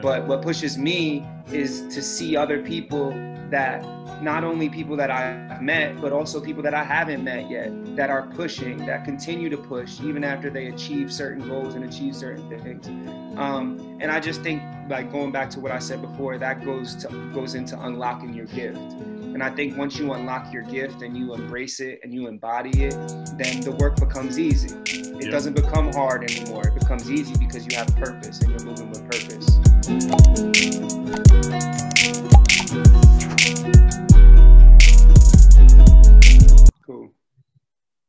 But what pushes me is to see other people that not only people that I've met, but also people that I haven't met yet that are pushing, that continue to push even after they achieve certain goals and achieve certain things. Um, and I just think, like going back to what I said before, that goes to goes into unlocking your gift. And I think once you unlock your gift and you embrace it and you embody it, then the work becomes easy. It Yeah. doesn't become hard anymore. It becomes easy because you have purpose and you're moving with purpose. Cool.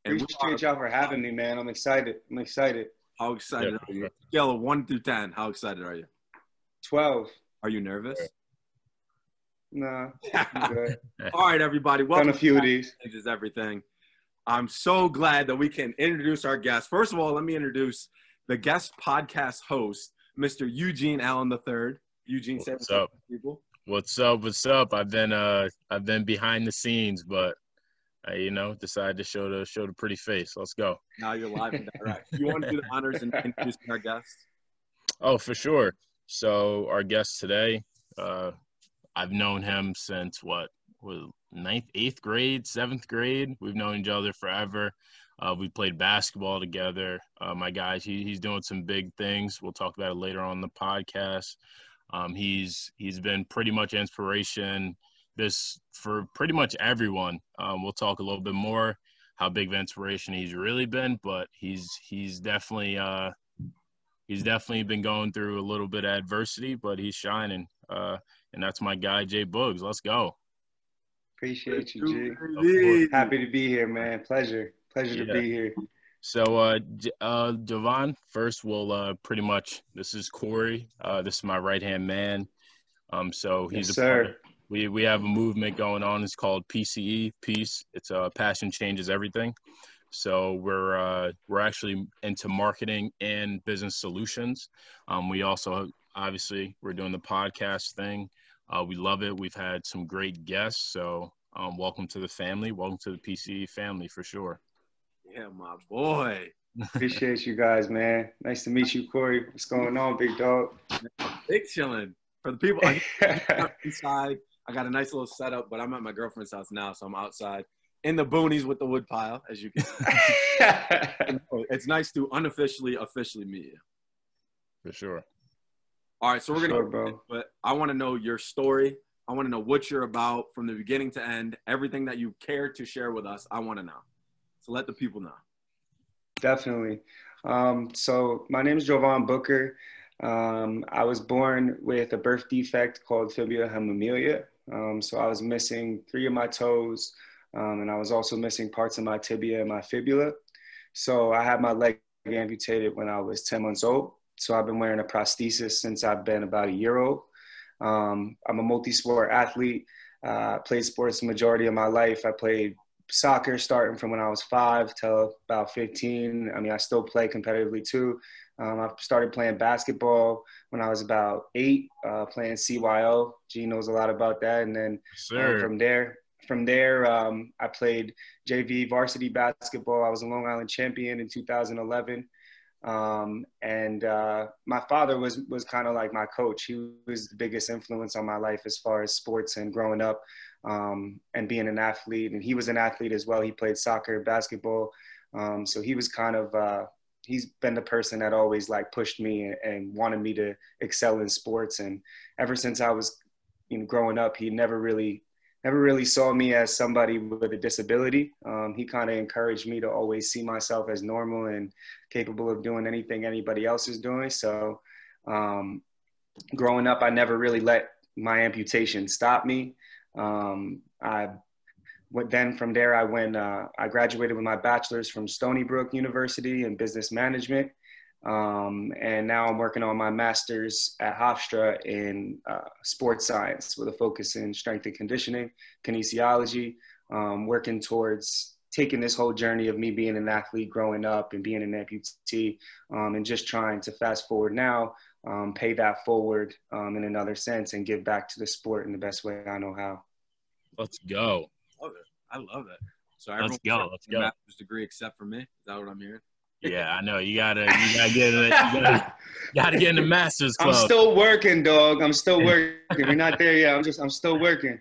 And we Appreciate y'all for having me, man. I'm excited. I'm excited. How excited Yeah. are you? Scale of one through ten. How excited are you? 12. Are you nervous? Nah, All right, everybody. Welcome. Done a few of these. changes everything. I'm so glad that we can introduce our guest. First of all, let me introduce the guest podcast host, Mr. Eugene Allen III. Eugene, what's up? people. What's up? What's up? I've been uh I've been behind the scenes, but I, you know, decided to show the show the pretty face. Let's go. Now you're live and direct. You want to do the honors and introduce our guest? Oh, for sure. So our guest today, uh, I've known him since what was ninth, eighth grade, seventh grade. We've known each other forever. Uh, we played basketball together. Uh, my guys, he, he's doing some big things. We'll talk about it later on the podcast. Um, he's he's been pretty much inspiration this for pretty much everyone. Um, we'll talk a little bit more how big of inspiration he's really been, but he's he's definitely uh, he's definitely been going through a little bit of adversity, but he's shining. Uh, and that's my guy Jay Boogs. Let's go. Appreciate you, G. Happy to be here, man. Pleasure. Pleasure Yeah. to be here. So, uh, uh, Devon, first we'll uh, pretty much. This is Corey. Uh, this is my right hand man. Um, so he's Yes, a sir. of- we we have a movement going on. It's called PCE, Peace. It's uh, passion changes everything. So we're uh, we're actually into marketing and business solutions. Um, we also obviously we're doing the podcast thing. Uh, we love it. We've had some great guests. So um, welcome to the family. Welcome to the PCE family for sure. Yeah, my boy. Appreciate you guys, man. Nice to meet you, Corey. What's going on, big dog? Big chilling. For the people I'm inside, I got a nice little setup, but I'm at my girlfriend's house now, so I'm outside in the boonies with the wood pile, as you can see. Oh, it's nice to unofficially, officially meet you. For sure. All right, so we're gonna Sure, bro. but I want to know your story. I want to know what you're about from the beginning to end. Everything that you care to share with us, I want to know. Let the people know. Definitely. Um, so my name is Jovan Booker. Um, I was born with a birth defect called fibula hemimelia. Um, so I was missing three of my toes, um, and I was also missing parts of my tibia and my fibula. So I had my leg amputated when I was 10 months old. So I've been wearing a prosthesis since I've been about a year old. Um, I'm a multi-sport athlete. Uh, played sports the majority of my life. I played soccer starting from when I was five till about 15. I mean, I still play competitively too. Um, I started playing basketball when I was about eight, uh, playing CYO. G knows a lot about that. And then Sir. um, from there, from there, um, I played JV varsity basketball. I was a Long Island champion in 2011. Um, and uh, my father was was kind of like my coach. He was the biggest influence on my life as far as sports and growing up um, and being an athlete. And he was an athlete as well. He played soccer, basketball. Um, so he was kind of uh, he's been the person that always like pushed me and, and wanted me to excel in sports. And ever since I was you know growing up, he never really never really saw me as somebody with a disability. Um, he kind of encouraged me to always see myself as normal and capable of doing anything anybody else is doing. So, um, growing up, I never really let my amputation stop me. Um, I went, then from there, I went, uh, I graduated with my bachelor's from Stony Brook University in business management. Um, and now I'm working on my master's at Hofstra in uh, sports science with a focus in strength and conditioning, kinesiology, um, working towards taking this whole journey of me being an athlete growing up and being an amputee um, and just trying to fast forward now, um, pay that forward um, in another sense and give back to the sport in the best way I know how. Let's go. I Love it. I love it. So Let's go, let's go. Master's degree except for me. Is that what I'm hearing? Yeah, I know. You gotta, you gotta get in. You gotta, you gotta get in the Masters Club. I'm still working, dog. I'm still working. We're not there yet. I'm just, I'm still working.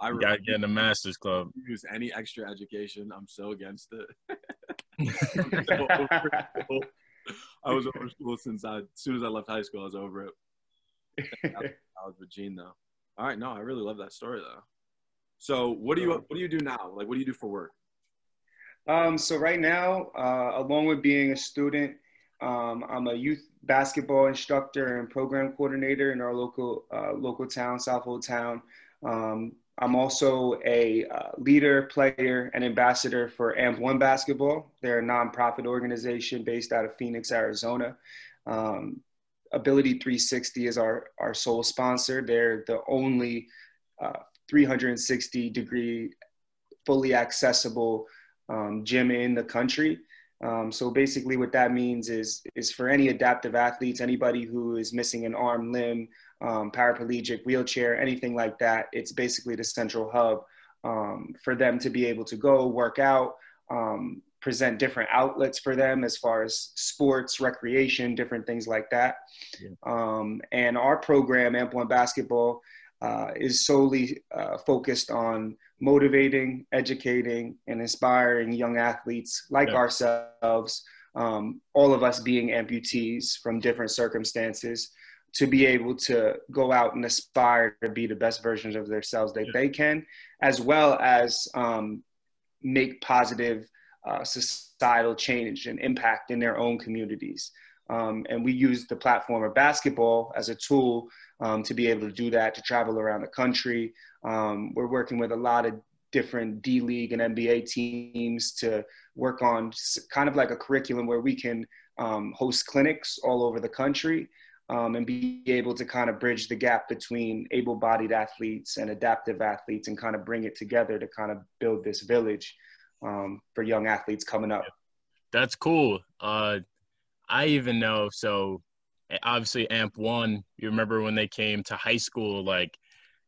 I You gotta get in the Masters Club. Use any extra education. I'm so against it. I was over school since I, as soon as I left high school, I was over it. I was with Gene though. All right, no, I really love that story though. So, what do you what do you do now? Like, what do you do for work? Um, so right now, uh, along with being a student, um, I'm a youth basketball instructor and program coordinator in our local uh, local town, Southold Town. Um, I'm also a uh, leader, player, and ambassador for AMP One Basketball. They're a nonprofit organization based out of Phoenix, Arizona. Um, Ability 360 is our, our sole sponsor. They're the only uh, 360 degree, fully accessible um, gym in the country. Um, so basically, what that means is is for any adaptive athletes, anybody who is missing an arm, limb, um, paraplegic, wheelchair, anything like that, it's basically the central hub um, for them to be able to go work out, um, present different outlets for them as far as sports, recreation, different things like that. Yeah. Um, and our program, Amp One Basketball, uh, is solely uh, focused on motivating, educating, and inspiring young athletes like Yeah. ourselves, um, all of us being amputees from different circumstances, to be able to go out and aspire to be the best versions of themselves that Yeah. they can, as well as um, make positive uh, societal change and impact in their own communities. Um, and we use the platform of basketball as a tool um, to be able to do that, to travel around the country. Um, we're working with a lot of different D League and NBA teams to work on kind of like a curriculum where we can um, host clinics all over the country um, and be able to kind of bridge the gap between able bodied athletes and adaptive athletes and kind of bring it together to kind of build this village um, for young athletes coming up. That's cool. Uh, I even know. So eh, obviously, Amp One. You remember when they came to high school, like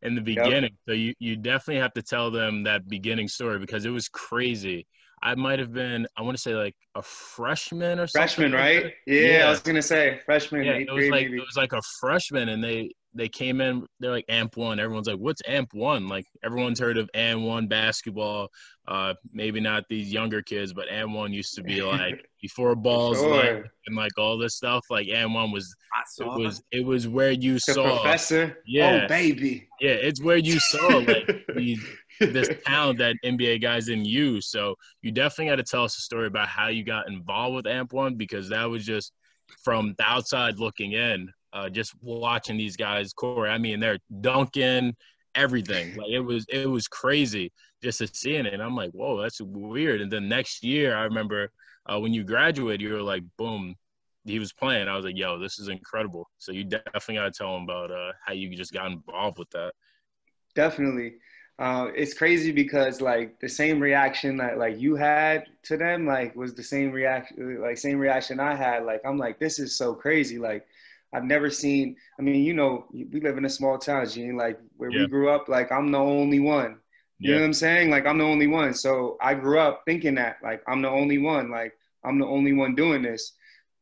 in the beginning. So you you definitely have to tell them that beginning story because it was crazy. I might have been. I want to say like a freshman or something. Freshman, right? Yeah, Yeah. I was gonna say freshman, Yeah, it was like maybe. it was like a freshman, and they they came in. They're like Amp One. Everyone's like, "What's Amp One?" Like everyone's heard of Amp One basketball. Uh, maybe not these younger kids, but Amp One used to be like before balls Sure. like, and like all this stuff. Like Amp One was it saw was it was where you the saw professor. Yeah. Oh baby. yeah it's where you saw like these this talent that NBA guys didn't use. So you definitely got to tell us a story about how you got involved with Amp One because that was just from the outside looking in, uh, just watching these guys. Corey, I mean, they're dunking everything. Like it was it was crazy just to seeing it. And I'm like, whoa, that's weird. And then next year, I remember uh, when you graduated, you were like, boom. He was playing. I was like, "Yo, this is incredible." So you definitely got to tell him about uh, how you just got involved with that. Definitely. Uh, it's crazy because like the same reaction that like you had to them like was the same reaction like same reaction I had. Like I'm like this is so crazy. Like I've never seen. I mean, you know, we live in a small town, Gene. Like where Yeah. we grew up, like I'm the only one. You know what I'm saying? Like I'm the only one. So I grew up thinking that like I'm the only one. Like I'm the only one doing this.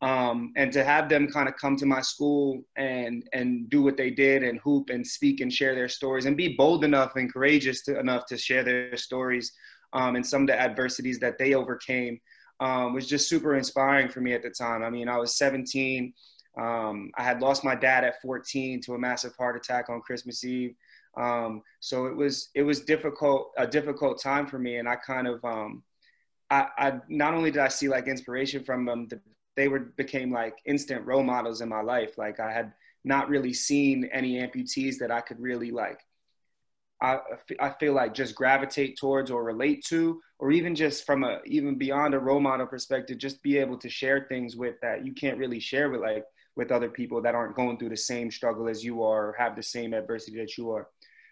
Um, and to have them kind of come to my school and and do what they did and hoop and speak and share their stories and be bold enough and courageous to, enough to share their stories um, and some of the adversities that they overcame um, was just super inspiring for me at the time. I mean, I was 17. Um, I had lost my dad at 14 to a massive heart attack on Christmas Eve. Um, so it was it was difficult a difficult time for me, and I kind of um, I, I not only did I see like inspiration from them, they were became like instant role models in my life. Like I had not really seen any amputees that I could really like. I I feel like just gravitate towards or relate to, or even just from a even beyond a role model perspective, just be able to share things with that you can't really share with like with other people that aren't going through the same struggle as you are or have the same adversity that you are.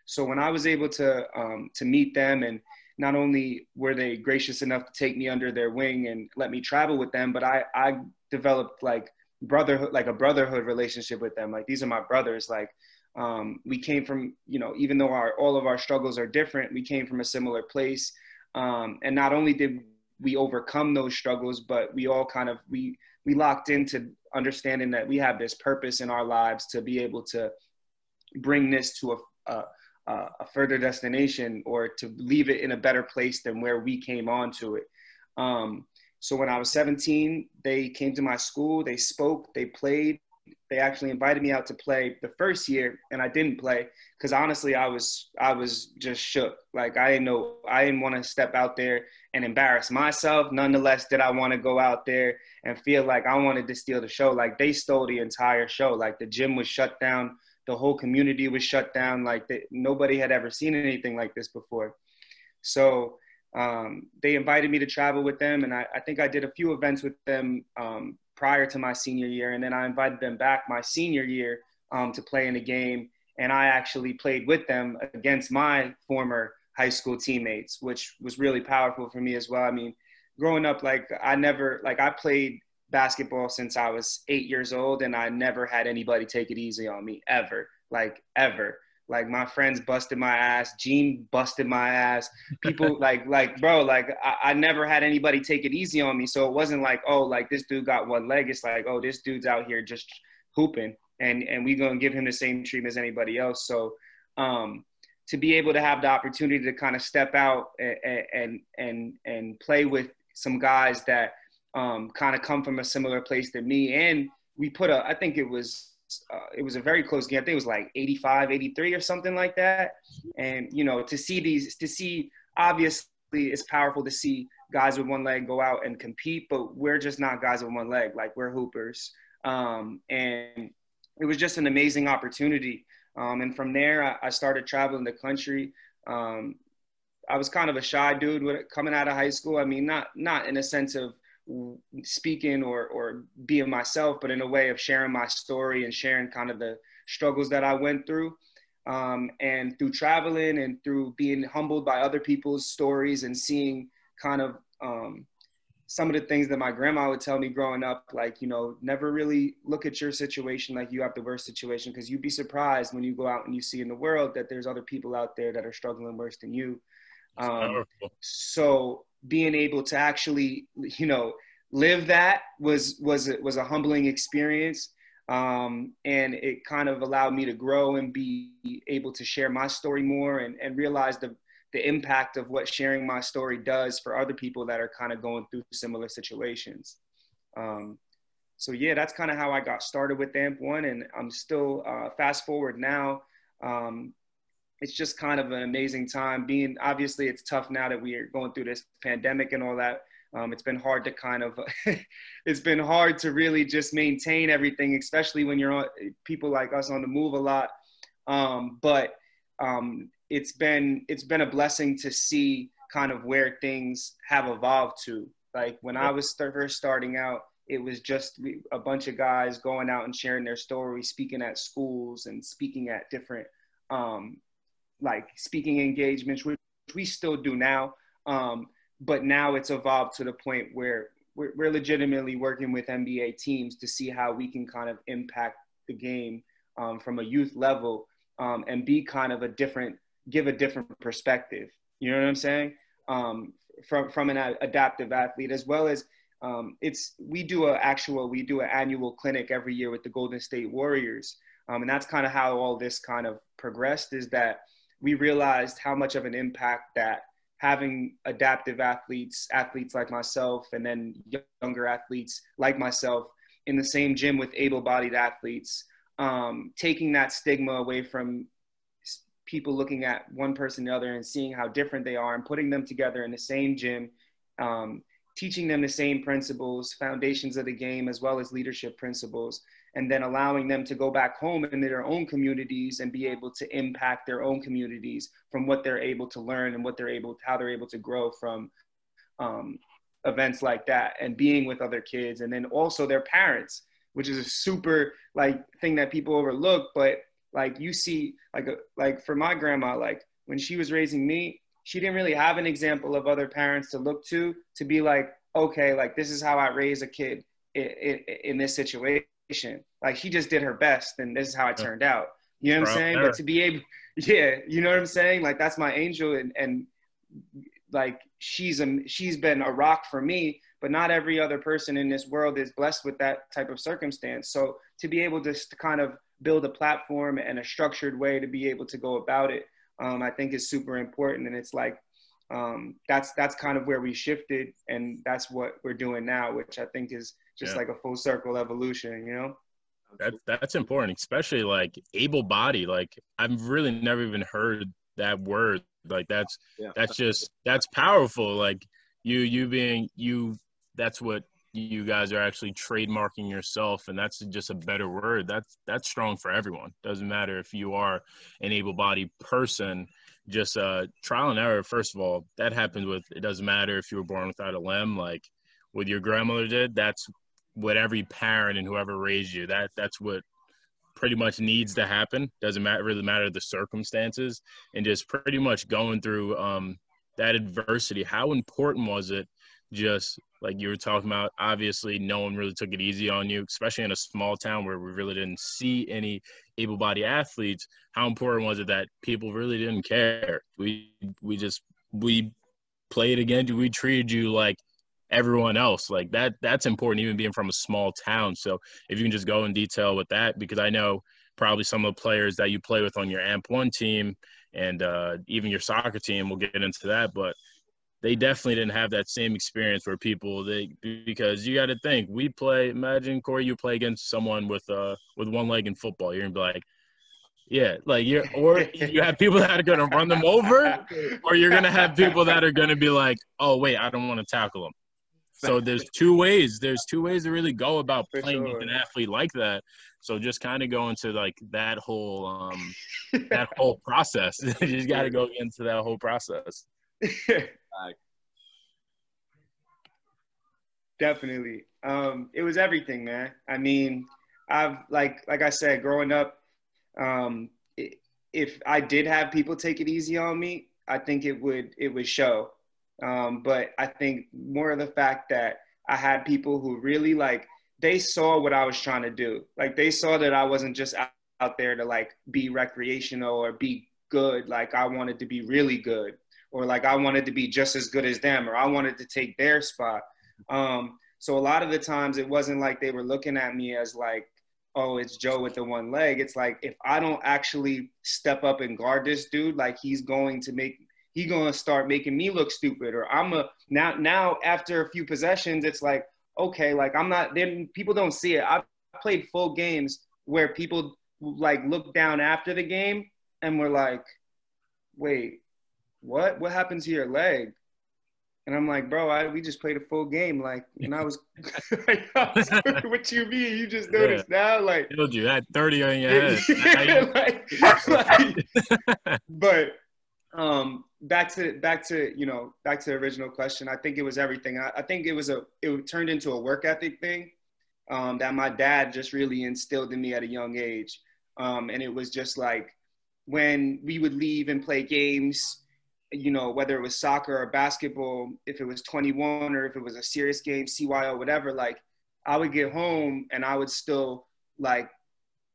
So when I was able to um, to meet them and not only were they gracious enough to take me under their wing and let me travel with them, but I, I developed like brotherhood, like a brotherhood relationship with them. Like these are my brothers. Like um, we came from, you know, even though our all of our struggles are different, we came from a similar place. Um, and not only did we overcome those struggles, but we all kind of we we locked into understanding that we have this purpose in our lives to be able to bring this to a, a a further destination or to leave it in a better place than where we came onto it. Um, so when I was 17, they came to my school, they spoke, they played, they actually invited me out to play the first year and I didn't play because honestly I was I was just shook. Like I didn't know I didn't want to step out there and embarrass myself. Nonetheless, did I want to go out there and feel like I wanted to steal the show? Like they stole the entire show. Like the gym was shut down, the whole community was shut down. Like they, nobody had ever seen anything like this before. So um, they invited me to travel with them, and I, I, think I did a few events with them um, prior to my senior year, and then I invited them back my senior year um, to play in a game, and I actually played with them against my former high school teammates, which was really powerful for me as well. I mean, growing up, like I never, like I played basketball since I was eight years old, and I never had anybody take it easy on me ever, like ever. Like my friends busted my ass. Gene busted my ass. People like like bro, like I, I, never had anybody take it easy on me. So it wasn't like, oh, like this dude got one leg. It's like, oh, this dude's out here just hooping and and we gonna give him the same treatment as anybody else. So um to be able to have the opportunity to kind of step out and and and, and play with some guys that um, kind of come from a similar place than me and we put a i think it was uh, it was a very close game. I think it was like 85, 83 or something like that. And, you know, to see these, to see, obviously it's powerful to see guys with one leg go out and compete, but we're just not guys with one leg. Like we're hoopers. Um, and it was just an amazing opportunity. Um, and from there, I, I, started traveling the country. Um, I was kind of a shy dude coming out of high school. I mean, not not in a sense of speaking or or being myself, but in a way of sharing my story and sharing kind of the struggles that I went through. Um, and through traveling and through being humbled by other people's stories and seeing kind of um, some of the things that my grandma would tell me growing up, like, you know, never really look at your situation like you have the worst situation because you'd be surprised when you go out and you see in the world that there's other people out there that are struggling worse than you. Um, so being able to actually, you know, live that was was was a humbling experience, um, and it kind of allowed me to grow and be able to share my story more and and realize the the impact of what sharing my story does for other people that are kind of going through similar situations. Um, so yeah, that's kind of how I got started with AMP One, and I'm still uh, fast forward now. Um, it's just kind of an amazing time. Being obviously it's tough now that we are going through this pandemic and all that. Um, it's been hard to kind of it's been hard to really just maintain everything especially when you're on people like us on the move a lot. Um, but um, it's been it's been a blessing to see kind of where things have evolved to. Like when i was first starting out it was just a bunch of guys going out and sharing their stories speaking at schools and speaking at different um, like speaking engagements, which we still do now. Um, but now it's evolved to the point where we're, we're, legitimately working with NBA teams to see how we can kind of impact the game um, from a youth level um, and be kind of a different, give a different perspective. You know what I'm saying? Um, from from an adaptive athlete as well as um, it's we do a actual we do an annual clinic every year with the Golden State Warriors, um, and that's kind of how all this kind of progressed. Is that we realized how much of an impact that having adaptive athletes, athletes like myself, and then younger athletes like myself in the same gym with able bodied athletes, um, taking that stigma away from people looking at one person the other and seeing how different they are and putting them together in the same gym, um, teaching them the same principles, foundations of the game, as well as leadership principles and then allowing them to go back home in their own communities and be able to impact their own communities from what they're able to learn and what they're able how they're able to grow from um, events like that and being with other kids and then also their parents which is a super like thing that people overlook but like you see like a, like for my grandma like when she was raising me she didn't really have an example of other parents to look to to be like okay like this is how i raise a kid in, in, in this situation like she just did her best, and this is how it turned out. You know what I'm saying? But to be able, yeah, you know what I'm saying? Like that's my angel, and and like she's a she's been a rock for me but not every other person in this world is blessed with that type of circumstance so to be able to, to kind of build a platform and a structured way to be able to go about it um, i think is super important and it's like um, that's that's kind of where we shifted and that's what we're doing now which i think is just yeah. like a full circle evolution you know that, that's important especially like able body like i've really never even heard that word like that's yeah. that's just that's powerful. Like you you being you that's what you guys are actually trademarking yourself and that's just a better word that's that's strong for everyone doesn't matter if you are an able-bodied person just uh trial and error first of all that happens with it doesn't matter if you were born without a limb like what your grandmother did that's what every parent and whoever raised you that that's what pretty much needs to happen. Doesn't matter really matter the circumstances, and just pretty much going through um, that adversity. How important was it? Just like you were talking about, obviously no one really took it easy on you, especially in a small town where we really didn't see any able-bodied athletes. How important was it that people really didn't care? We we just we played against you. We treated you like everyone else like that that's important even being from a small town so if you can just go in detail with that because i know probably some of the players that you play with on your amp one team and uh, even your soccer team we'll get into that but they definitely didn't have that same experience where people they because you got to think we play imagine corey you play against someone with uh with one leg in football you're gonna be like yeah, like you're, or you have people that are gonna run them over, or you're gonna have people that are gonna be like, "Oh, wait, I don't want to tackle them." So there's two ways. There's two ways to really go about For playing sure. with an athlete like that. So just kind of go into like that whole um that whole process. you just got to go into that whole process. Definitely. Um, it was everything, man. I mean, I've like like I said, growing up, um, if I did have people take it easy on me, I think it would it would show. Um, but I think more of the fact that I had people who really like they saw what I was trying to do. Like they saw that I wasn't just out, there to like be recreational or be good. Like I wanted to be really good, or like I wanted to be just as good as them, or I wanted to take their spot. Um, so a lot of the times it wasn't like they were looking at me as like, oh, it's Joe with the one leg. It's like if I don't actually step up and guard this dude, like he's going to make he gonna start making me look stupid or i'm a now now after a few possessions it's like okay like i'm not then people don't see it i played full games where people like look down after the game and we're like wait what what happens to your leg and I'm like, bro, I, we just played a full game. Like, and I was, like, what you mean? You just noticed yeah. now? Like, killed you. had 30 on your head. yeah, like, like, but um, back to back to you know back to the original question. I think it was everything. I, I think it was a it turned into a work ethic thing um, that my dad just really instilled in me at a young age, um, and it was just like when we would leave and play games. You know, whether it was soccer or basketball, if it was 21 or if it was a serious game, CYO, whatever, like I would get home and I would still like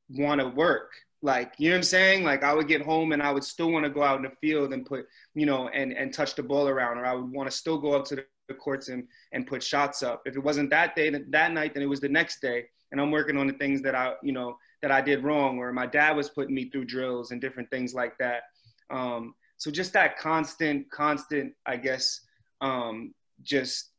want to work like, you know what I'm saying? Like I would get home and I would still want to go out in the field and put, you know, and, and touch the ball around, or I would want to still go up to the courts and, and put shots up. If it wasn't that day, that night, then it was the next day. And I'm working on the things that I, you know, that I did wrong, or my dad was putting me through drills and different things like that. Um, so just that constant, constant, I guess, um, just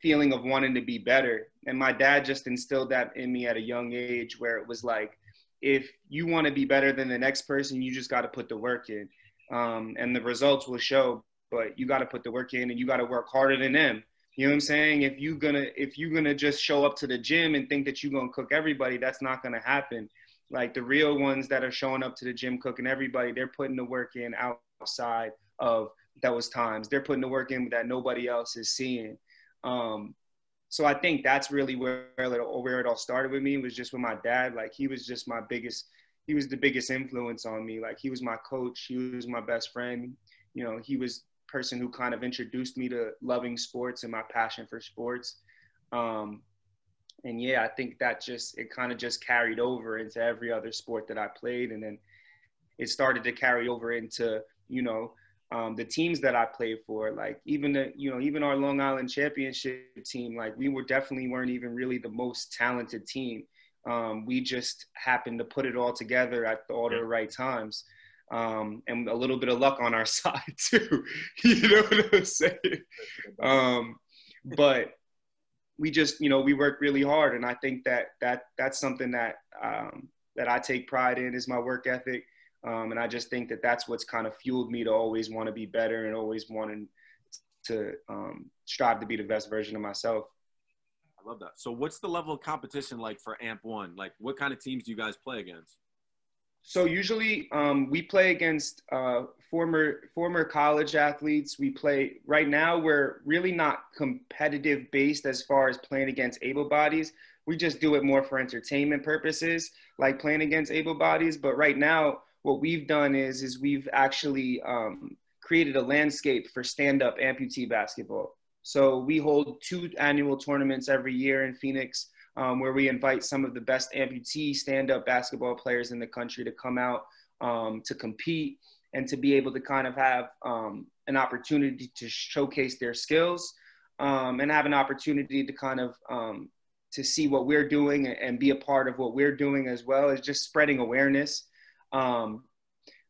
feeling of wanting to be better. And my dad just instilled that in me at a young age where it was like, if you want to be better than the next person, you just got to put the work in, um, and the results will show. But you got to put the work in, and you got to work harder than them. You know what I'm saying? If you're gonna if you're gonna just show up to the gym and think that you're gonna cook everybody, that's not gonna happen. Like the real ones that are showing up to the gym cooking everybody, they're putting the work in outside of those times. They're putting the work in that nobody else is seeing. Um, so I think that's really where where it all started with me was just with my dad. Like he was just my biggest, he was the biggest influence on me. Like he was my coach, he was my best friend. You know, he was the person who kind of introduced me to loving sports and my passion for sports. Um, and yeah, I think that just it kind of just carried over into every other sport that I played, and then it started to carry over into you know um, the teams that I played for, like even the, you know, even our Long Island championship team, like we were definitely weren't even really the most talented team. Um, we just happened to put it all together at all the right times. Um, and a little bit of luck on our side too. you know what I'm saying? Um, but we just, you know, we work really hard, and I think that that that's something that um, that I take pride in is my work ethic. Um, and I just think that that's what's kind of fueled me to always want to be better and always wanting to um, strive to be the best version of myself. I love that. So, what's the level of competition like for AMP One? Like, what kind of teams do you guys play against? So usually um, we play against uh, former former college athletes. We play right now. We're really not competitive based as far as playing against able bodies. We just do it more for entertainment purposes, like playing against able bodies. But right now, what we've done is is we've actually um, created a landscape for stand up amputee basketball. So we hold two annual tournaments every year in Phoenix, um, where we invite some of the best amputee stand up basketball players in the country to come out um, to compete and to be able to kind of have um, an opportunity to showcase their skills um, and have an opportunity to kind of um, to see what we're doing and be a part of what we're doing as well as just spreading awareness um,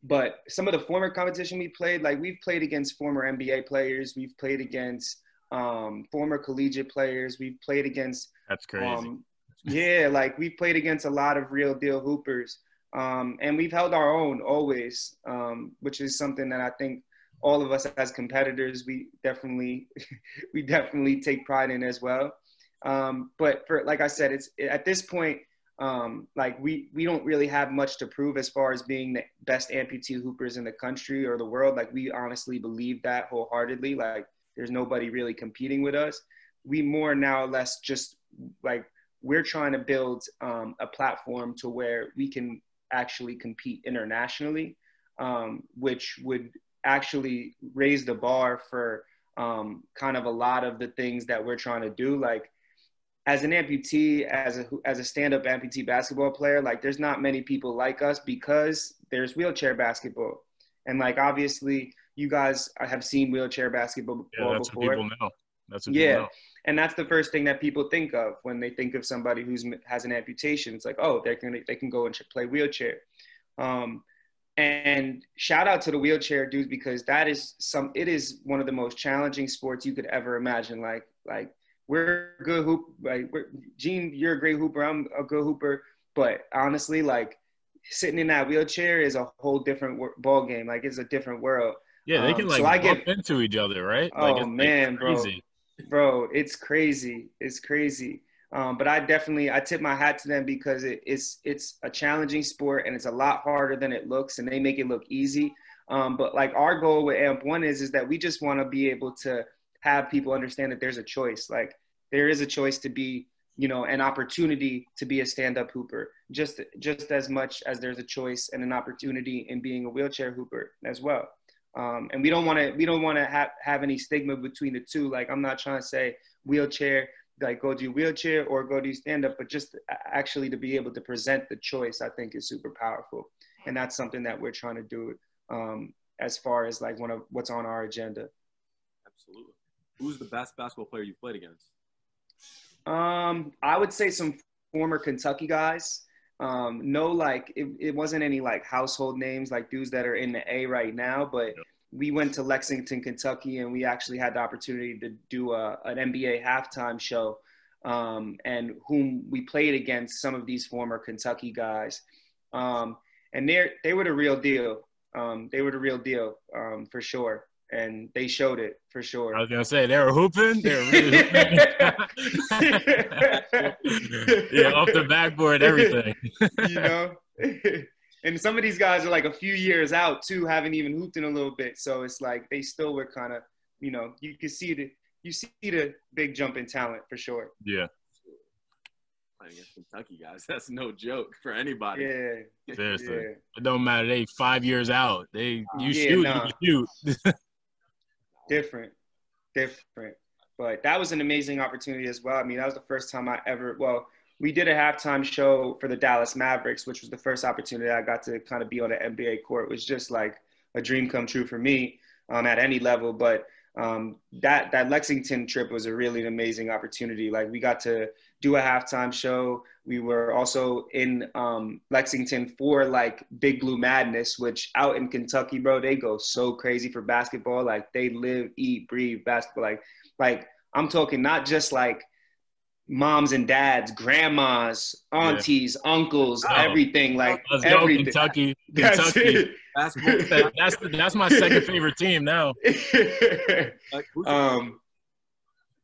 but some of the former competition we played, like we've played against former NBA players, we've played against um, former collegiate players, we've played against. That's crazy. Um, yeah, like we've played against a lot of real deal hoopers, um, and we've held our own always, um, which is something that I think all of us as competitors we definitely we definitely take pride in as well. Um, but for like I said, it's at this point um, like we we don't really have much to prove as far as being the best amputee hoopers in the country or the world. Like we honestly believe that wholeheartedly. Like there's nobody really competing with us. We more now or less just like we're trying to build um, a platform to where we can actually compete internationally, um, which would actually raise the bar for um, kind of a lot of the things that we're trying to do. Like as an amputee, as a as a stand-up amputee basketball player, like there's not many people like us because there's wheelchair basketball, and like obviously you guys have seen wheelchair basketball yeah, that's before. What people know. That's what yeah, know. and that's the first thing that people think of when they think of somebody who's has an amputation. It's like, oh, they can they can go and play wheelchair. Um, and shout out to the wheelchair dudes because that is some. It is one of the most challenging sports you could ever imagine. Like like we're good hoop. Like, Gene, you're a great hooper. I'm a good hooper. But honestly, like sitting in that wheelchair is a whole different ball game. Like it's a different world. Yeah, they can um, like so bump get, into each other, right? Oh like, man, bro, bro, it's crazy. It's crazy. Um, but I definitely I tip my hat to them because it, it's it's a challenging sport and it's a lot harder than it looks, and they make it look easy. Um, but like our goal with AMP One is is that we just want to be able to have people understand that there's a choice. Like there is a choice to be, you know, an opportunity to be a stand-up hooper, just just as much as there's a choice and an opportunity in being a wheelchair hooper as well. Um, and we don't want to we don't want to have have any stigma between the two. Like I'm not trying to say wheelchair like go do wheelchair or go do stand up, but just actually to be able to present the choice, I think is super powerful, and that's something that we're trying to do um, as far as like one of what's on our agenda. Absolutely who's the best basketball player you've played against? Um, I would say some former Kentucky guys. Um, no, like it, it wasn't any like household names like dudes that are in the A right now, but we went to Lexington, Kentucky, and we actually had the opportunity to do a, an NBA halftime show. Um, and whom we played against some of these former Kentucky guys. Um, and they they were the real deal. Um, they were the real deal um, for sure and they showed it for sure. I was gonna say they were hooping. They were really hooping. yeah, off the backboard, everything. you know, and some of these guys are like a few years out too, haven't even hooped in a little bit. So it's like they still were kind of, you know, you can see the you see the big jump in talent for sure. Yeah. Playing against Kentucky guys, that's no joke for anybody. Yeah. Seriously, yeah. it don't matter. They five years out. They uh, you yeah, shoot, nah. you shoot different, different. But that was an amazing opportunity as well. I mean, that was the first time I ever, well, we did a halftime show for the Dallas Mavericks, which was the first opportunity I got to kind of be on an NBA court. It was just like a dream come true for me. um, at any level. But um, that that Lexington trip was a really amazing opportunity. Like we got to do a halftime show. We were also in um, Lexington for like Big Blue Madness, which out in Kentucky, bro, they go so crazy for basketball. Like they live, eat, breathe basketball. Like like I'm talking not just like moms and dads, grandmas, aunties, yeah. uncles, oh, everything. Like let's everything. go Kentucky, Kentucky. That's, that's that's my second favorite team now. um,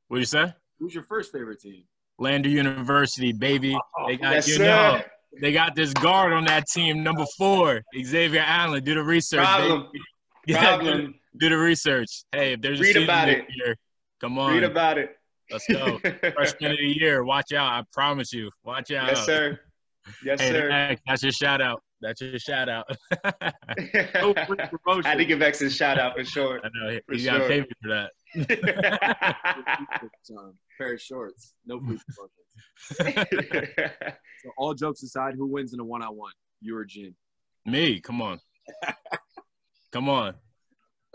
what you say? Who's your first favorite team? Lander University, baby. They got yes, you sir. know they got this guard on that team, number four, Xavier Allen. Do the research. Problem. Baby. Yeah, Problem. do, do the research. Hey, if there's a Read season about it. year, come on. Read about it. Let's go. Freshman of the year. Watch out. I promise you. Watch out. Yes, sir. Yes, Hey, sir. That's your shout out. That's your shout out. No I promotion. had to give X a shout out for sure. I know. You got to sure. pay me for that. Um, pair of shorts. No free promotion. So all jokes aside, who wins in a one-on-one? You or Gene? me. Come on. Come on.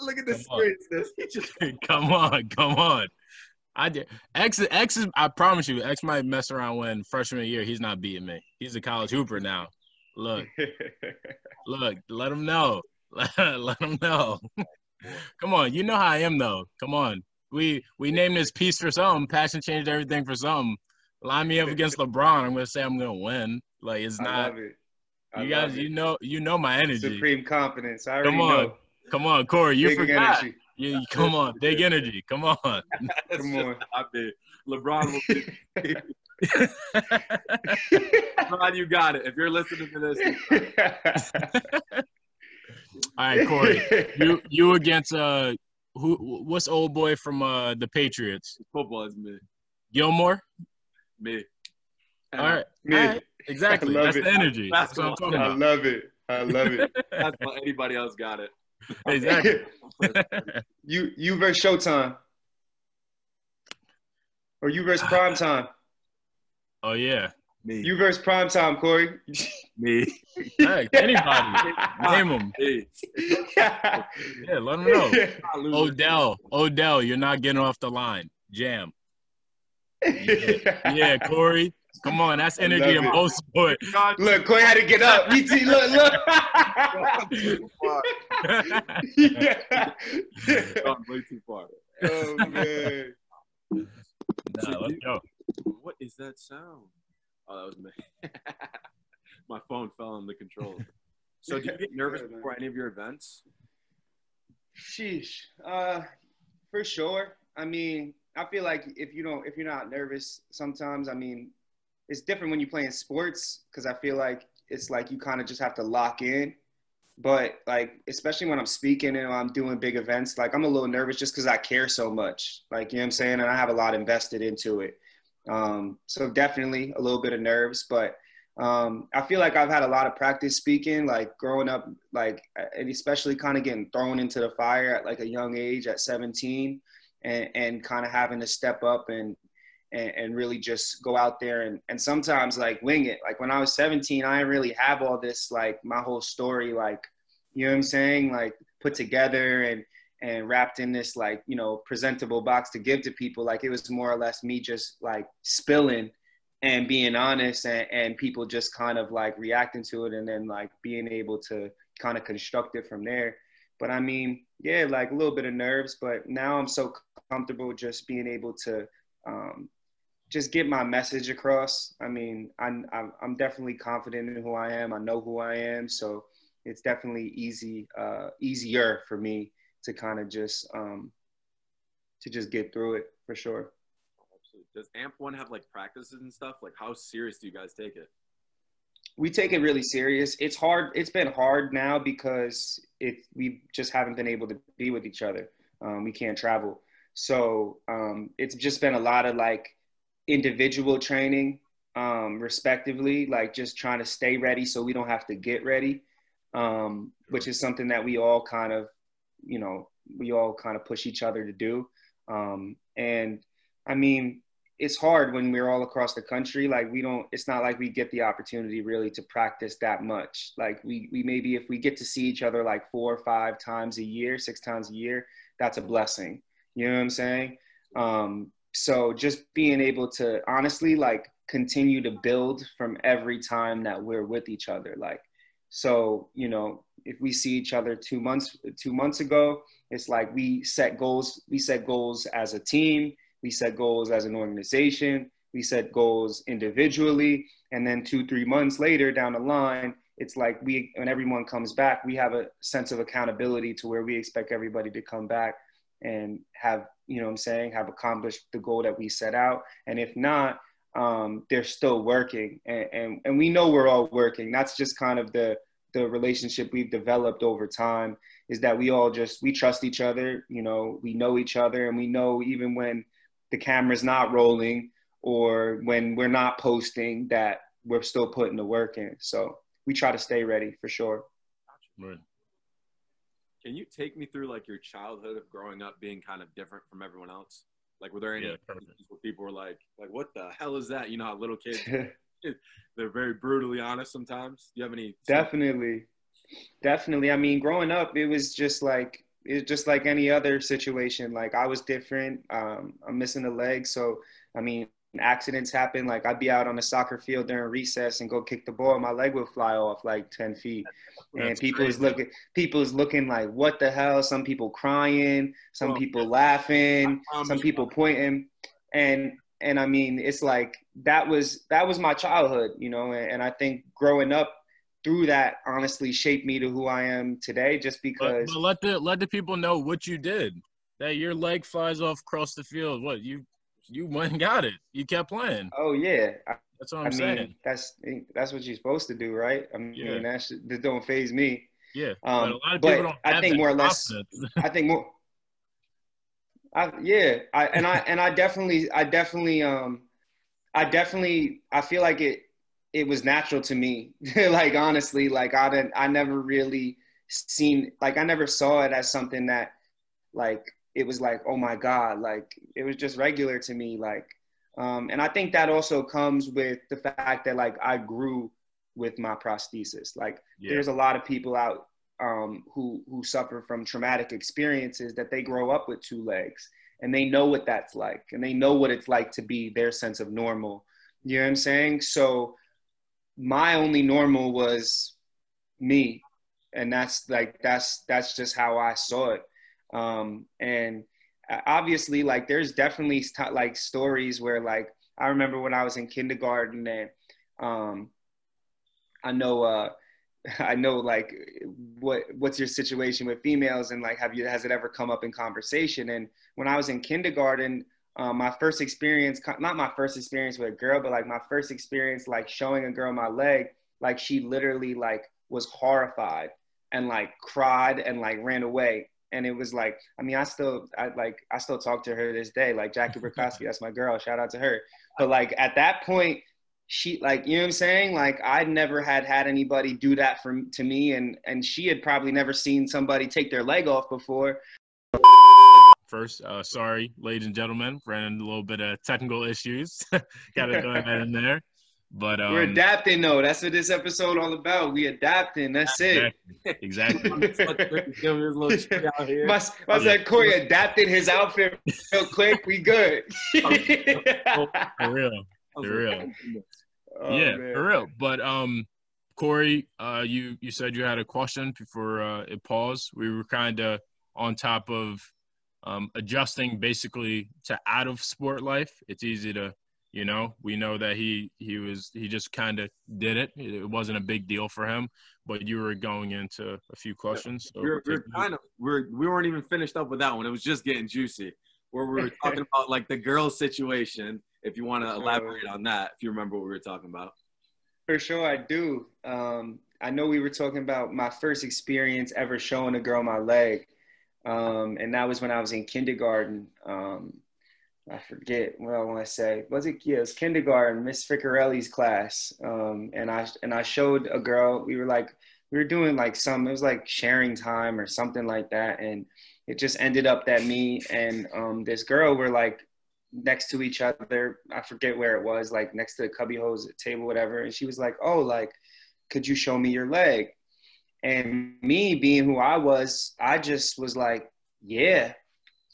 Look at this Come on. seriousness. He just come on, come on. I did. X, X is. I promise you, X might mess around when freshman year. He's not beating me. He's a college hooper now. Look, look. Let him know. Let him know. come on, you know how I am though. Come on. We we named this piece for something. Passion changed everything for something. Line me up against LeBron. I'm gonna say I'm gonna win. Like it's I not. love it. I You love guys, it. you know, you know my energy. Supreme confidence. I already Come on, know. come on, Corey. You Big forgot. energy. You, come on, big energy. Come on. That's Come on. how I did. LeBron will be. LeBron, you got it. If you're listening to this, All right, Corey. You you against uh who? What's old boy from uh the Patriots? football is me. Gilmore. Me. All right. Me. All right. Exactly. I love That's it. the energy. That's what I'm Basketball. talking I about. love it. I love it. That's why anybody else got it. Exactly. you you versus Showtime. Or you versus Prime Time. oh yeah. Me. You versus Prime Time, Corey. me. Hey, anybody. Name them. Me. Yeah, let them know. Odell. Odell, you're not getting off the line. Jam. Yeah, Corey. Come on, that's energy in both sports. Look, Corey had to get up. Me too. Look, look. yeah. Gone way too far. Oh man. Nah, let's go. What is that sound? Oh, that was me. My phone fell on the controls. So, do you get nervous Yeah, before any of your events? Sheesh. Uh, for sure. I mean, I feel like if you don't, if you're not nervous, sometimes I mean, it's different when you play in sports because I feel like it's like you kind of just have to lock in. But like, especially when I'm speaking and I'm doing big events, like I'm a little nervous just because I care so much. Like, you know what I'm saying? And I have a lot invested into it. Um, so definitely a little bit of nerves, but um, I feel like I've had a lot of practice speaking, like growing up, like, and especially kind of getting thrown into the fire at like a young age at 17 and, and kind of having to step up and, and, and really just go out there and, and sometimes like wing it. Like when I was 17, I didn't really have all this, like my whole story, like, you know what I'm saying? Like put together and, and wrapped in this like, you know, presentable box to give to people. Like it was more or less me just like spilling and being honest and, and people just kind of like reacting to it and then like being able to kind of construct it from there. But I mean, yeah, like a little bit of nerves, but now I'm so comfortable just being able to um, just get my message across. I mean, I'm, I'm, definitely confident in who I am. I know who I am. So it's definitely easy, uh, easier for me to kind of just, um, to just get through it for sure. Absolutely. Does AMP One have like practices and stuff? Like, how serious do you guys take it? we take it really serious. It's hard. It's been hard now because it we just haven't been able to be with each other. Um, we can't travel, so um, it's just been a lot of like individual training, um, respectively, like just trying to stay ready so we don't have to get ready, um, which is something that we all kind of, you know, we all kind of push each other to do. Um, and I mean, it's hard when we're all across the country. Like we don't, it's not like we get the opportunity really to practice that much. Like we, we maybe if we get to see each other like four or five times a year, six times a year, that's a blessing. You know what I'm saying? Um, so just being able to honestly like continue to build from every time that we're with each other. Like, so, you know, if we see each other two months, two months ago, it's like we set goals, we set goals as a team we set goals as an organization. We set goals individually. And then two, three months later down the line, it's like we, when everyone comes back, we have a sense of accountability to where we expect everybody to come back and have, you know what I'm saying, have accomplished the goal that we set out. And if not, um, they're still working. And, and, and we know we're all working. That's just kind of the, the relationship we've developed over time is that we all just, we trust each other, you know, we know each other and we know even when the camera's not rolling or when we're not posting that we're still putting the work in. So we try to stay ready for sure. Right. Can you take me through like your childhood of growing up being kind of different from everyone else? Like, were there any yeah, where people were like, like, what the hell is that? You know how little kids, they're very brutally honest sometimes. Do you have any? Definitely. Definitely. I mean, growing up, it was just like, it's just like any other situation. Like I was different. Um, I'm missing a leg, so I mean, accidents happen. Like I'd be out on the soccer field during recess and go kick the ball, my leg would fly off like ten feet, That's and people crazy. is looking, people is looking like, what the hell? Some people crying, some people laughing, some people pointing, and and I mean, it's like that was that was my childhood, you know, and, and I think growing up through that honestly shaped me to who I am today just because but, but let the let the people know what you did. That your leg flies off across the field. What you you went and got it. You kept playing. Oh yeah. That's what I'm I saying. Mean, that's that's what you're supposed to do, right? I mean, yeah. that's that don't faze me. Yeah. Um, but, a lot of people but I think more or less. I think more. I, yeah, I, and I and I definitely, I definitely, um, I definitely, I feel like it it was natural to me. like honestly, like I didn't, I never really seen, like I never saw it as something that, like it was like, oh my god, like it was just regular to me. Like, um, and I think that also comes with the fact that like I grew with my prosthesis. Like, yeah. there's a lot of people out um, who who suffer from traumatic experiences that they grow up with two legs and they know what that's like and they know what it's like to be their sense of normal. You know what I'm saying? So my only normal was me and that's like that's that's just how i saw it um and obviously like there's definitely st- like stories where like i remember when i was in kindergarten and um i know uh i know like what what's your situation with females and like have you has it ever come up in conversation and when i was in kindergarten um, my first experience, not my first experience with a girl, but like my first experience, like showing a girl my leg, like she literally like was horrified and like cried and like ran away. And it was like, I mean, I still, I like, I still talk to her this day, like Jackie Burkowski, that's my girl. Shout out to her. But like at that point, she like, you know what I'm saying? Like I'd never had had anybody do that for to me, and and she had probably never seen somebody take their leg off before first. Uh, sorry, ladies and gentlemen, running a little bit of technical issues. Got to throw that in there. But um, we're adapting, though. That's what this episode all about. We adapting. That's it. Exactly. my my said Corey adapted his outfit real quick. We good. for real. For real. Oh, yeah, man. for real. But um, Corey, uh, you you said you had a question before uh, it paused. We were kind of on top of um, adjusting basically to out of sport life. It's easy to, you know, we know that he he was he just kind of did it. It wasn't a big deal for him. But you were going into a few questions. So we're, we're kind of we're we weren't even finished up with that one. It was just getting juicy. Where we were talking about like the girl situation. If you want to elaborate on that, if you remember what we were talking about. For sure, I do. Um, I know we were talking about my first experience ever showing a girl my leg. Um, and that was when I was in kindergarten. Um, I forget what I want to say. Was it? Yeah, it was kindergarten, Miss Ficcarelli's class. Um, and I and I showed a girl. We were like, we were doing like some. It was like sharing time or something like that. And it just ended up that me and um, this girl were like next to each other. I forget where it was, like next to the cubby hose table, whatever. And she was like, "Oh, like, could you show me your leg?" And me being who I was, I just was like, "Yeah."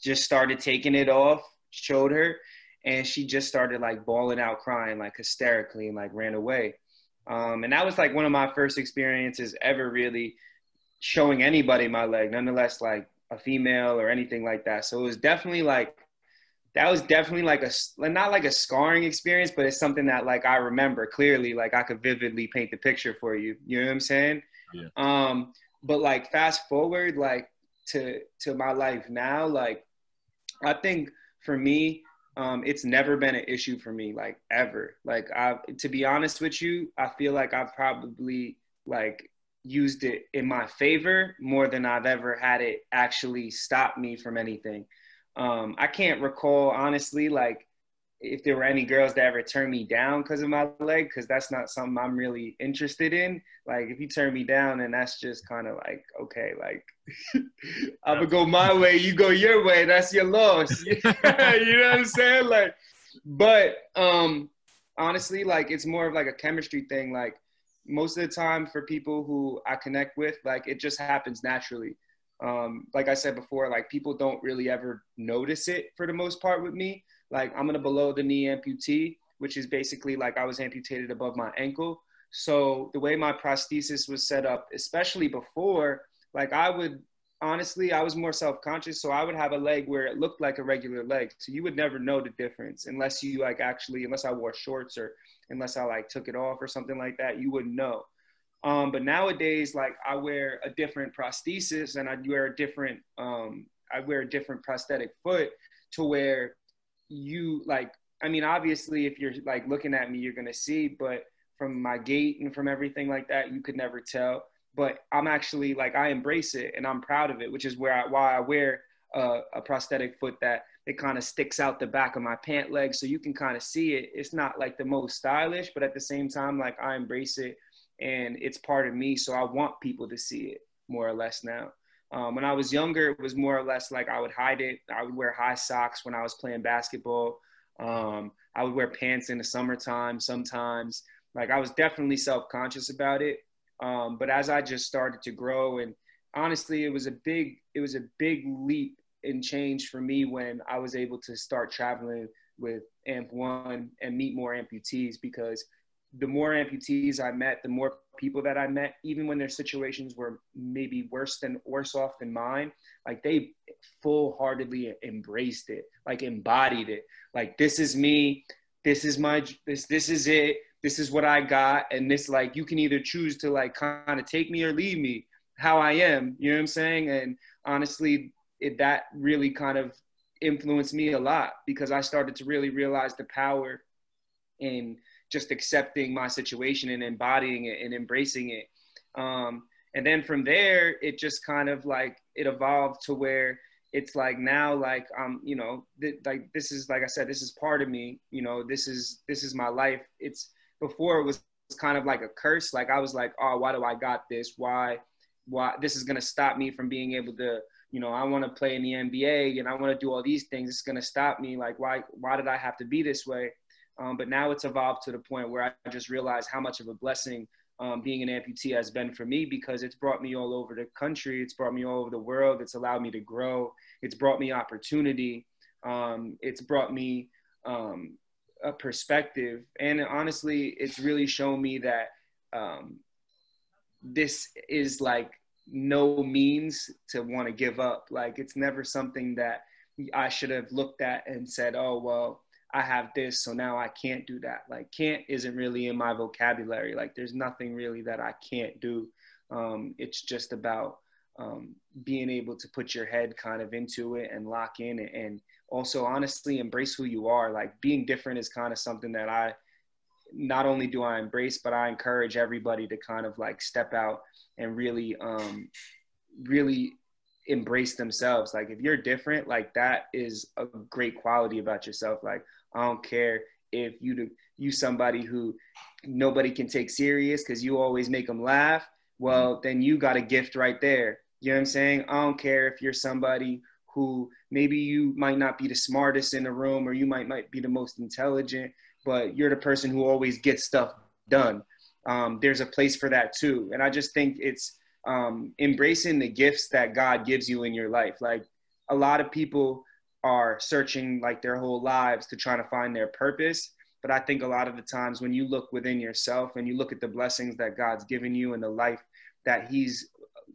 Just started taking it off, showed her, and she just started like bawling out, crying like hysterically, and like ran away. Um, and that was like one of my first experiences ever really showing anybody my leg, nonetheless like a female or anything like that. So it was definitely like that was definitely like a not like a scarring experience, but it's something that like I remember clearly. Like I could vividly paint the picture for you. You know what I'm saying? Yeah. Um, but like fast forward like to to my life now, like I think for me, um, it's never been an issue for me, like ever. Like I, to be honest with you, I feel like I've probably like used it in my favor more than I've ever had it actually stop me from anything. Um, I can't recall honestly, like if there were any girls that ever turned me down because of my leg, because that's not something I'm really interested in. Like if you turn me down, and that's just kind of like okay, like I'm gonna go my way, you go your way. That's your loss. you know what I'm saying? Like, but um, honestly, like it's more of like a chemistry thing. Like most of the time, for people who I connect with, like it just happens naturally um, like I said before, like people don't really ever notice it for the most part with me. Like I'm gonna below the knee amputee, which is basically like I was amputated above my ankle. So the way my prosthesis was set up, especially before, like I would honestly, I was more self-conscious. So I would have a leg where it looked like a regular leg. So you would never know the difference unless you like actually, unless I wore shorts or unless I like took it off or something like that, you wouldn't know. Um, but nowadays, like I wear a different prosthesis and I wear a different, um, I wear a different prosthetic foot to where you like, I mean, obviously if you're like looking at me, you're going to see, but from my gait and from everything like that, you could never tell. But I'm actually like, I embrace it and I'm proud of it, which is where I, why I wear a, a prosthetic foot that it kind of sticks out the back of my pant leg. So you can kind of see it. It's not like the most stylish, but at the same time, like I embrace it and it's part of me. So I want people to see it more or less now. Um, when I was younger, it was more or less like I would hide it. I would wear high socks when I was playing basketball. Um, I would wear pants in the summertime sometimes. Like I was definitely self conscious about it. Um, but as I just started to grow, and honestly, it was a big, it was a big leap in change for me when I was able to start traveling with Amp One and meet more amputees because the more amputees I met, the more people that I met, even when their situations were maybe worse than worse off than mine, like they full heartedly embraced it, like embodied it. Like this is me, this is my this this is it, this is what I got, and this like you can either choose to like kind of take me or leave me how I am. You know what I'm saying? And honestly, it that really kind of influenced me a lot because I started to really realize the power in just accepting my situation and embodying it and embracing it. Um, and then from there, it just kind of like it evolved to where it's like now, like um, you know, th- like this is like I said, this is part of me. You know, this is this is my life. It's before it was kind of like a curse. Like I was like, oh, why do I got this? Why, why this is gonna stop me from being able to you know, I want to play in the NBA and I want to do all these things. It's going to stop me. Like, why, why did I have to be this way? Um, but now it's evolved to the point where I just realize how much of a blessing um, being an amputee has been for me because it's brought me all over the country. It's brought me all over the world. It's allowed me to grow. It's brought me opportunity. Um, it's brought me um, a perspective. And honestly, it's really shown me that um, this is like no means to want to give up. Like it's never something that I should have looked at and said, oh, well, I have this, so now I can't do that. Like can't isn't really in my vocabulary. Like there's nothing really that I can't do. Um, it's just about um, being able to put your head kind of into it and lock in and also honestly embrace who you are. Like being different is kind of something that I not only do I embrace, but I encourage everybody to kind of like step out and really, um, really embrace themselves. Like if you're different, like that is a great quality about yourself. Like I don't care if you you somebody who nobody can take serious because you always make them laugh. Well, then you got a gift right there. You know what I'm saying? I don't care if you're somebody who maybe you might not be the smartest in the room or you might might be the most intelligent, but you're the person who always gets stuff done. Um, there's a place for that too. And I just think it's um, embracing the gifts that God gives you in your life. Like a lot of people are searching like their whole lives to try to find their purpose. But I think a lot of the times when you look within yourself and you look at the blessings that God's given you and the life that He's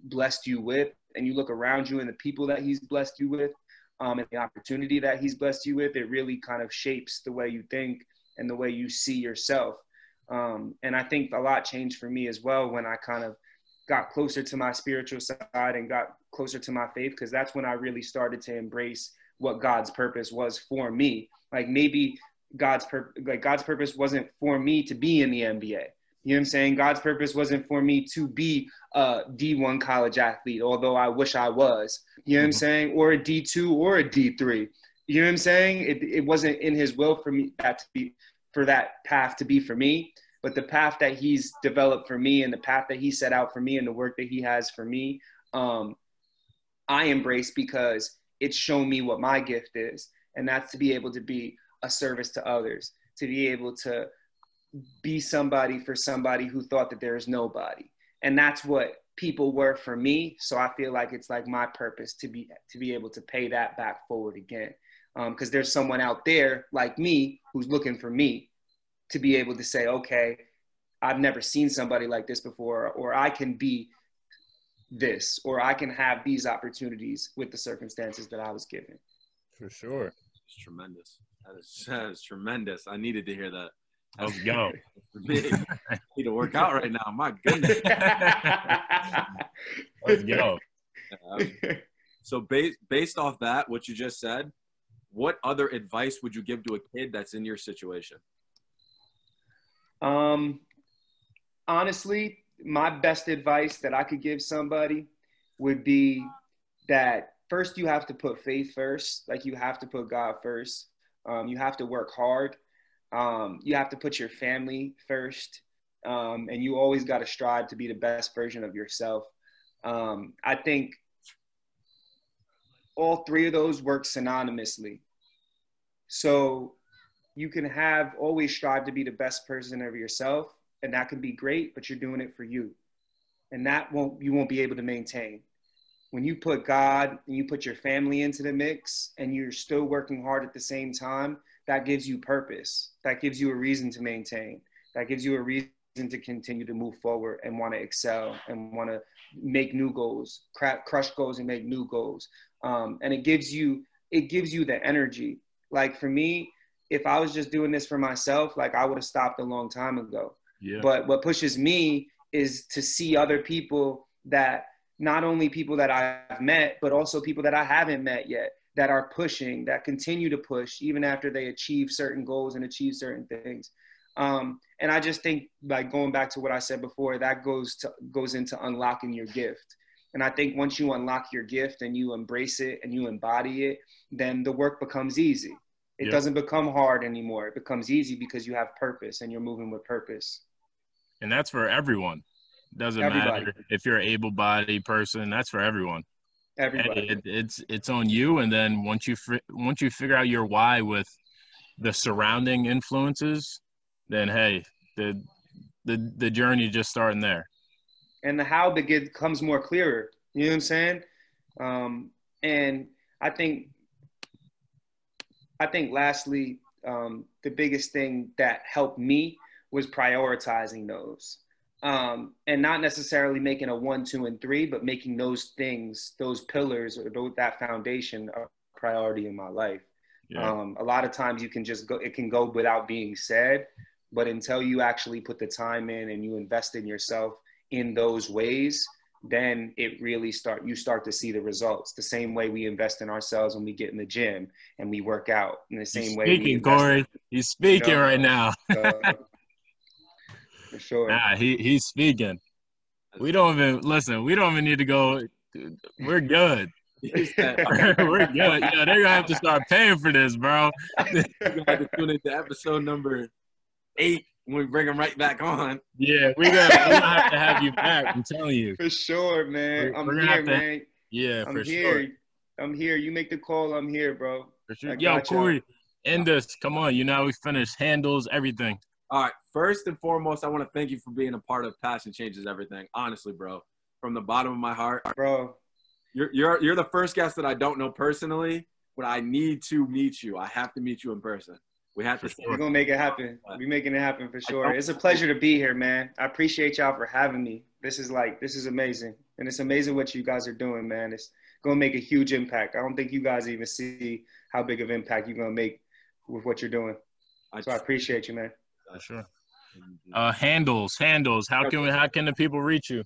blessed you with, and you look around you and the people that He's blessed you with, um, and the opportunity that He's blessed you with, it really kind of shapes the way you think and the way you see yourself. Um, and I think a lot changed for me as well when I kind of got closer to my spiritual side and got closer to my faith because that's when I really started to embrace what God's purpose was for me. Like maybe God's pur- like God's purpose wasn't for me to be in the NBA. You know what I'm saying? God's purpose wasn't for me to be a D1 college athlete, although I wish I was. You know what I'm mm-hmm. saying? Or a D2 or a D3. You know what I'm saying? It, it wasn't in his will for me that to be for that path to be for me. But the path that he's developed for me and the path that he set out for me and the work that he has for me, um, I embrace because it's shown me what my gift is. And that's to be able to be a service to others, to be able to be somebody for somebody who thought that there is nobody. And that's what people were for me. So I feel like it's like my purpose to be to be able to pay that back forward again. Because um, there's someone out there like me who's looking for me to be able to say, okay, I've never seen somebody like this before, or I can be this, or I can have these opportunities with the circumstances that I was given. For sure. It's tremendous. That is, that is tremendous. I needed to hear that. Let's go. I need to work out right now. My goodness. Let's go. so based based off that, what you just said, what other advice would you give to a kid that's in your situation? Um, honestly, my best advice that I could give somebody would be that first you have to put faith first. Like you have to put God first. Um, you have to work hard. Um, you have to put your family first. Um, and you always got to strive to be the best version of yourself. Um, I think all three of those work synonymously. So you can have always strive to be the best person of yourself and that can be great but you're doing it for you. And that won't you won't be able to maintain. When you put god and you put your family into the mix and you're still working hard at the same time that gives you purpose. That gives you a reason to maintain. That gives you a reason to continue to move forward and want to excel and want to make new goals crush goals and make new goals. Um, and it gives you it gives you the energy. Like for me if I was just doing this for myself, like I would have stopped a long time ago. Yeah. But what pushes me is to see other people that not only people that I've met, but also people that I haven't met yet that are pushing, that continue to push even after they achieve certain goals and achieve certain things. Um, and I just think like going back to what I said before, that goes to goes into unlocking your gift. And I think once you unlock your gift and you embrace it and you embody it, then the work becomes easy. It yep. doesn't become hard anymore. It becomes easy because you have purpose and you're moving with purpose. And that's for everyone. Doesn't Everybody. matter if you're an able-bodied person. That's for everyone. Everybody. It, it's it's on you. And then once you once you figure out your why with the surrounding influences, then hey, the the the journey just starting there. And the how becomes more clearer. You know what I'm saying? Um, and I think I think lastly, um, the biggest thing that helped me was prioritizing those. Um, and not necessarily making a one, two, and three, but making those things, those pillars, or those, that foundation a priority in my life. Yeah. Um, a lot of times you can just go, it can go without being said, but until you actually put the time in and you invest in yourself in those ways, then it really start you start to see the results the same way we invest in ourselves when we get in the gym and we work out in the same He's way speaking corey he's speaking you know, right now for sure nah, he, he's speaking we don't even listen we don't even need to go we're good we're good. Yeah, they're gonna have to start paying for this, bro. You're gonna have to tune into episode number eight when we bring them right back on. Yeah, we're gonna, we're gonna have to have you back. I'm telling you. For sure, man. We're, I'm we're here, to, man. Yeah, I'm for here. sure. I'm here. You make the call. I'm here, bro. For sure. Yo, Corey, end this. Come on. You know we finished handles everything. All right. First and foremost, I want to thank you for being a part of Passion Changes Everything. Honestly, bro, from the bottom of my heart, bro. You're you're you're the first guest that I don't know personally, but I need to meet you. I have to meet you in person. We have to. Sure. We're gonna make it happen. We're making it happen for sure. It's a pleasure to be here, man. I appreciate y'all for having me. This is like this is amazing, and it's amazing what you guys are doing, man. It's gonna make a huge impact. I don't think you guys even see how big of impact you're gonna make with what you're doing. So I appreciate you, man. For sure. Uh, handles, handles. How can we, how can the people reach you?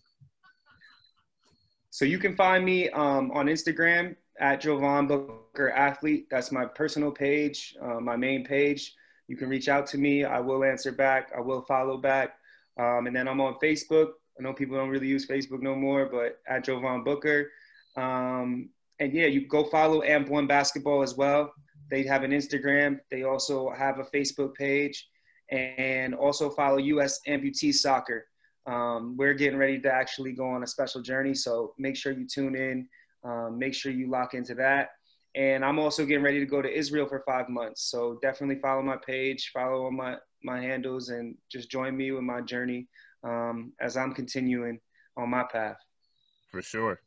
So you can find me um, on Instagram at Jovan Booker Athlete. That's my personal page, uh, my main page. You can reach out to me. I will answer back. I will follow back. Um, and then I'm on Facebook. I know people don't really use Facebook no more, but at Jovan Booker. Um, and yeah, you go follow Amp One Basketball as well. They have an Instagram. They also have a Facebook page, and also follow US Amputee Soccer. Um, we're getting ready to actually go on a special journey, so make sure you tune in. Um, make sure you lock into that. And I'm also getting ready to go to Israel for five months. So definitely follow my page, follow all my, my handles, and just join me with my journey um, as I'm continuing on my path. For sure.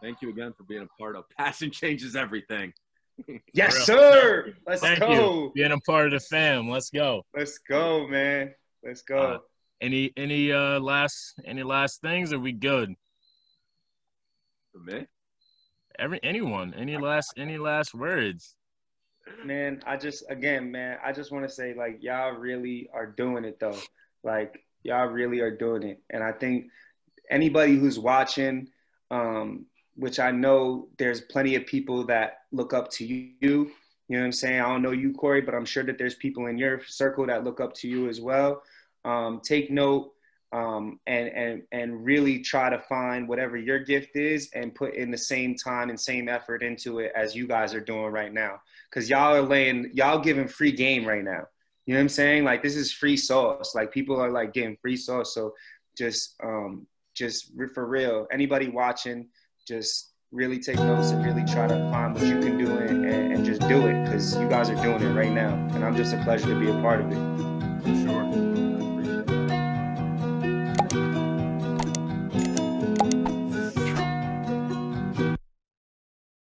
Thank you again for being a part of Passion Changes Everything. yes, sir. Let's Thank go. You. Being a part of the fam. Let's go. Let's go, man. Let's go. Uh, any any uh last any last things? Are we good? For me? Every anyone. Any last any last words? Man, I just again, man, I just want to say like y'all really are doing it though. Like y'all really are doing it, and I think anybody who's watching, um, which I know there's plenty of people that look up to you. You know what I'm saying? I don't know you, Corey, but I'm sure that there's people in your circle that look up to you as well. Um, take note um, and and and really try to find whatever your gift is and put in the same time and same effort into it as you guys are doing right now. Because y'all are laying y'all giving free game right now. You know what i'm saying? Like this is free sauce. Like people are like getting free sauce. So just um just for real anybody watching just really take notes and really try to find what you can do and, and, just do it because you guys are doing it right now and i'm just a pleasure to be a part of it